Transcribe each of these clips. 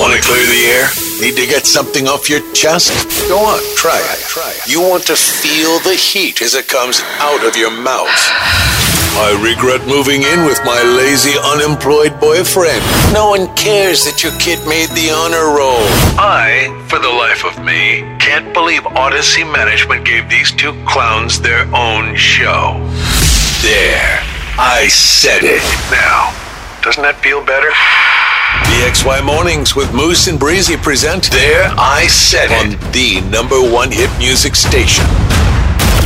Want to clear the air? Need to get something off your chest? Go on, try it. You want to feel the heat as it comes out of your mouth. I regret moving in with my lazy, unemployed boyfriend. No one cares that your kid made the honor roll. I, for the life of me, can't believe Odyssey Management gave these two clowns their own show. There. I said it. Now, doesn't that feel better? PXY Mornings with Moose and Breezy present There I Said It on the number one hit music station.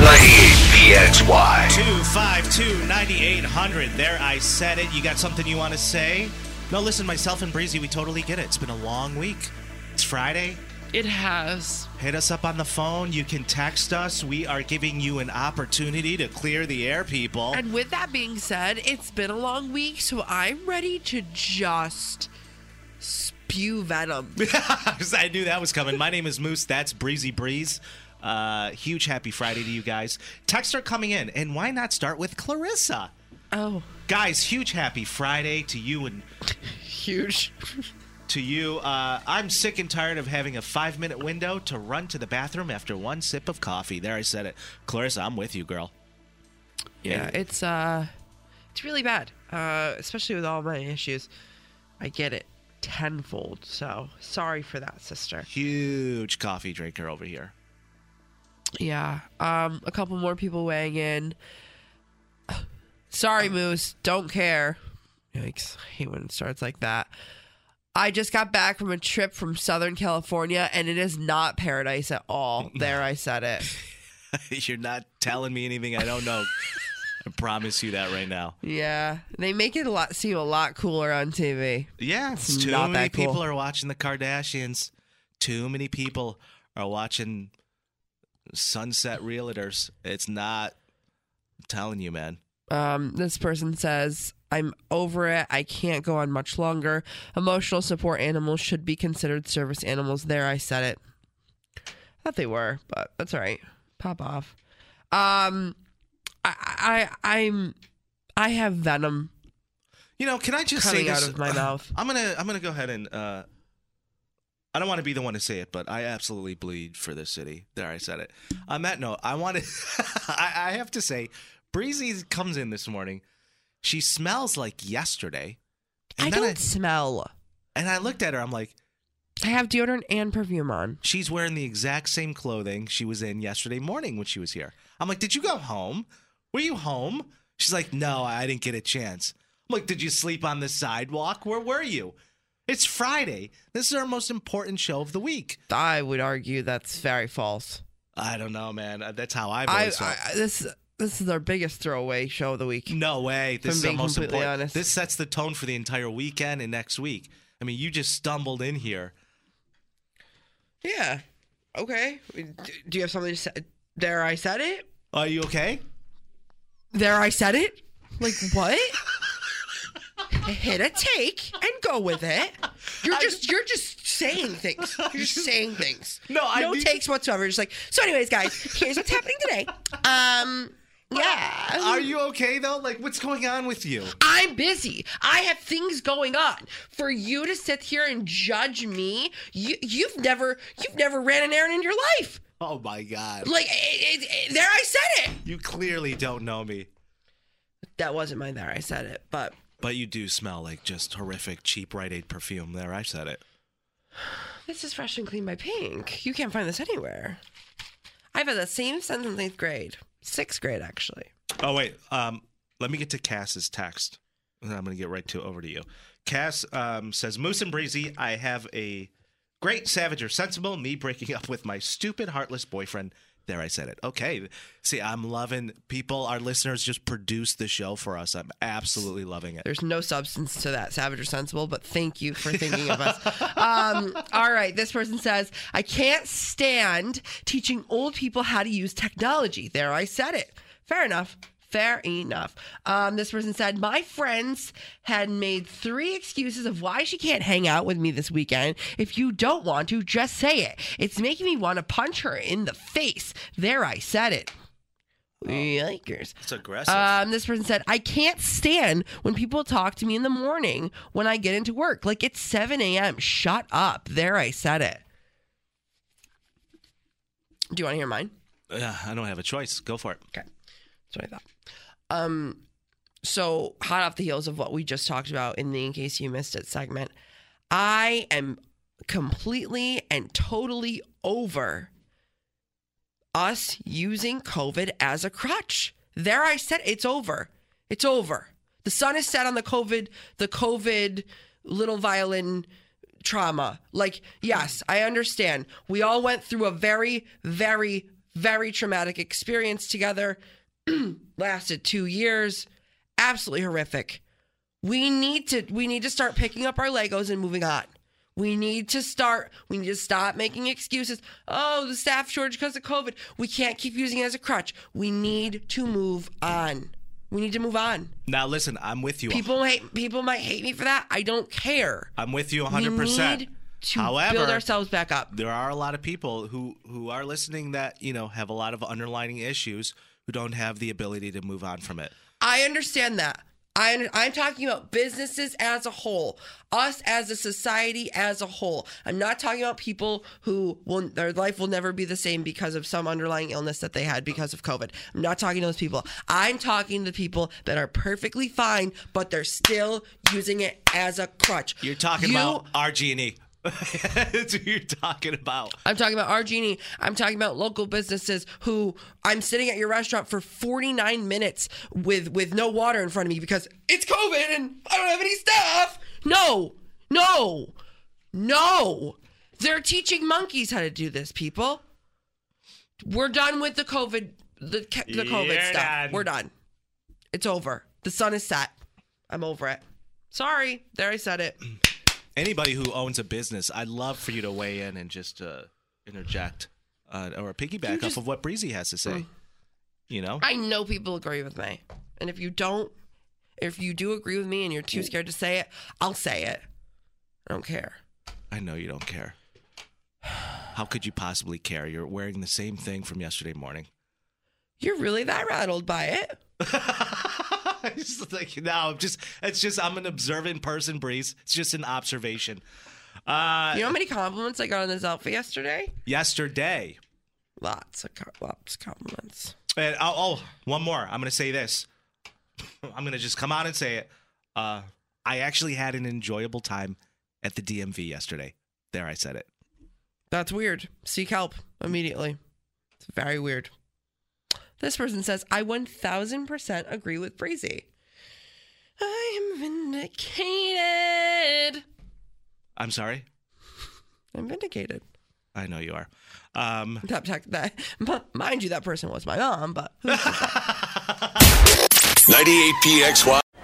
98 PXY. 252 9800. There, I said it. You got something you want to say? No, listen, myself and Breezy, we totally get it. It's been a long week. It's Friday. It has. Hit us up on the phone. You can text us. We are giving you an opportunity to clear the air, people. And with that being said, it's been a long week, so I'm ready to just spew venom. I knew that was coming. My name is Moose. That's Breezy Breeze. Uh, huge happy Friday to you guys. Texts are coming in, and why not start with Clarissa? Oh, Guys, huge happy Friday to you and huge. To you. Uh, I'm sick and tired of having a five minute window to run to the bathroom after one sip of coffee. There, I said it. Clarissa, I'm with you, girl. Yeah, it's uh, it's really bad. Uh, especially with all my issues. I get it tenfold. So sorry for that, sister. Huge coffee drinker over here. Yeah. Um, a couple more people weighing in. Sorry, Moose. Don't care. Yikes. I hate when it starts like that. I just got back from a trip from Southern California and it is not paradise at all. There, I said it. You're not telling me anything I don't know. I promise you that right now. Yeah. They make it a lot seem a lot cooler on TV. Yeah, it's too not many that cool. people are watching the Kardashians. Too many people are watching Sunset Realtors. It's not. I'm telling you, man. Um, this person says, I'm over it. I can't go on much longer. Emotional support animals should be considered service animals. There, I said it. I thought they were, but that's all right. Pop off. Um, I, I, I'm, I have venom You know, can I just say this? out of my mouth. I'm gonna I'm gonna go ahead and uh I don't want to be the one to say it, but I absolutely bleed for this city. There, I said it. On that note, I want to. I, I have to say, Breezy comes in this morning. She smells like yesterday, and I don't I, smell. and I looked at her. I'm like, I have deodorant and perfume on. she's wearing the exact same clothing she was in yesterday morning when she was here. I'm like, did you go home? Were you home? She's like, no, I didn't get a chance. I'm like, did you sleep on the sidewalk? Where were you? It's Friday. This is our most important show of the week. I would argue that's very false. I don't know, man. That's how I've I, always felt. I this this is our biggest throwaway show of the week. no way. This is being most completely important. honest. This sets the tone for the entire weekend and next week. I mean, you just stumbled in here. Yeah. Okay. Do you have something to say? There, I said it. Are you okay? There, I said it. Like what? Hit a take and go with it. You're just you're just saying things. You're just saying things. No, I no need- takes whatsoever. Just like so. Anyways, guys, here's what's happening today. Um. Yeah. Are you okay though? Like, what's going on with you? I'm busy. I have things going on. For you to sit here and judge me, you you've never you've never ran an errand in your life. Oh my god. Like it, it, it- there, I said it. You clearly don't know me, That wasn't my there. I said it, but but you do smell like just horrific cheap Rite Aid perfume. There, I said it. this is fresh and clean by Pink. You can't find this anywhere. I've had the same scent in eighth grade, sixth grade actually. Oh wait, um, let me get to Cass's text, and I'm gonna get right to over to you. Cass um, says, "Moose and Breezy, I have a great savage or sensible me breaking up with my stupid heartless boyfriend There, I said it. Okay. See, I'm loving people. Our listeners just produce the show for us. I'm absolutely loving it. There's no substance to that, savage or sensible, but thank you for thinking of us. Um, all right, this person says, I can't stand teaching old people how to use technology. There, I said it. Fair enough. Fair enough. Um, this person said, My friends had made three excuses of why she can't hang out with me this weekend. If you don't want to, just say it. It's making me want to punch her in the face. There, I said it. Yikers. It's aggressive. Um, this person said, I can't stand when people talk to me in the morning when I get into work. Like it's 7 a.m. Shut up. There, I said it. Do you want to hear mine? Uh, I don't have a choice. Go for it. Okay. That's what I thought. Um, so hot off the heels of what we just talked about in the In Case You Missed It segment, I am completely and totally over us using COVID as a crutch. There I said it's over. It's over. The sun is set on the COVID, the COVID little violin trauma. Like, yes, I understand. We all went through a very, very, very traumatic experience together. Lasted two years. Absolutely horrific. We need to we need to start picking up our Legos and moving on. We need to start, we need to stop making excuses. Oh, the staff shortage because of COVID. We can't keep using it as a crutch. We need to move on. We need to move on. Now, listen, I'm with you. People hate people might hate me for that. I don't care. I'm with you 100%. We need to However, build ourselves back up. there are a lot of people who who are listening that you know have a lot of underlining issues who don't have the ability to move on from it. I understand that. I, I'm talking about businesses as a whole, us as a society as a whole. I'm not talking about people who will their life will never be the same because of some underlying illness that they had because of COVID. I'm not talking to those people. I'm talking to people that are perfectly fine, but they're still using it as a crutch. You're talking You- about RG&E. That's what you're talking about. I'm talking about RG&E. I'm talking about local businesses who I'm sitting at your restaurant for 49 minutes with with no water in front of me because it's COVID and I don't have any staff. No, no, no. They're teaching monkeys how to do this, people. We're done with the COVID the the COVID You're stuff. done. We're done. It's over. The sun is set. I'm over it. Sorry. There I said it. Anybody who owns a business, I'd love for you to weigh in and just uh, interject uh, or piggyback just- off of what Breezy has to say. You know, I know people agree with me. And if you don't, if you do agree with me and you're too scared to say it, I'll say it. I don't care. I know you don't care. How could you possibly care? You're wearing the same thing from yesterday morning. You're really that rattled by it? just like no, I'm just it's just I'm an observant person, Breeze. It's just an observation. Uh, You know how many compliments I got on this outfit yesterday? yesterday, Lots of co- lots of compliments. and oh, oh, one more. I'm gonna say this. I'm gonna just come out and say it. Uh, I actually had an enjoyable time at the DMV yesterday. There, I said it. That's weird. Seek help immediately. It's very weird. This person says, I 1000% agree with Breezy. I am vindicated. I'm sorry. I'm vindicated. I know you are. Um, That, that, that, mind you, that person was my mom, but who 98 PXY.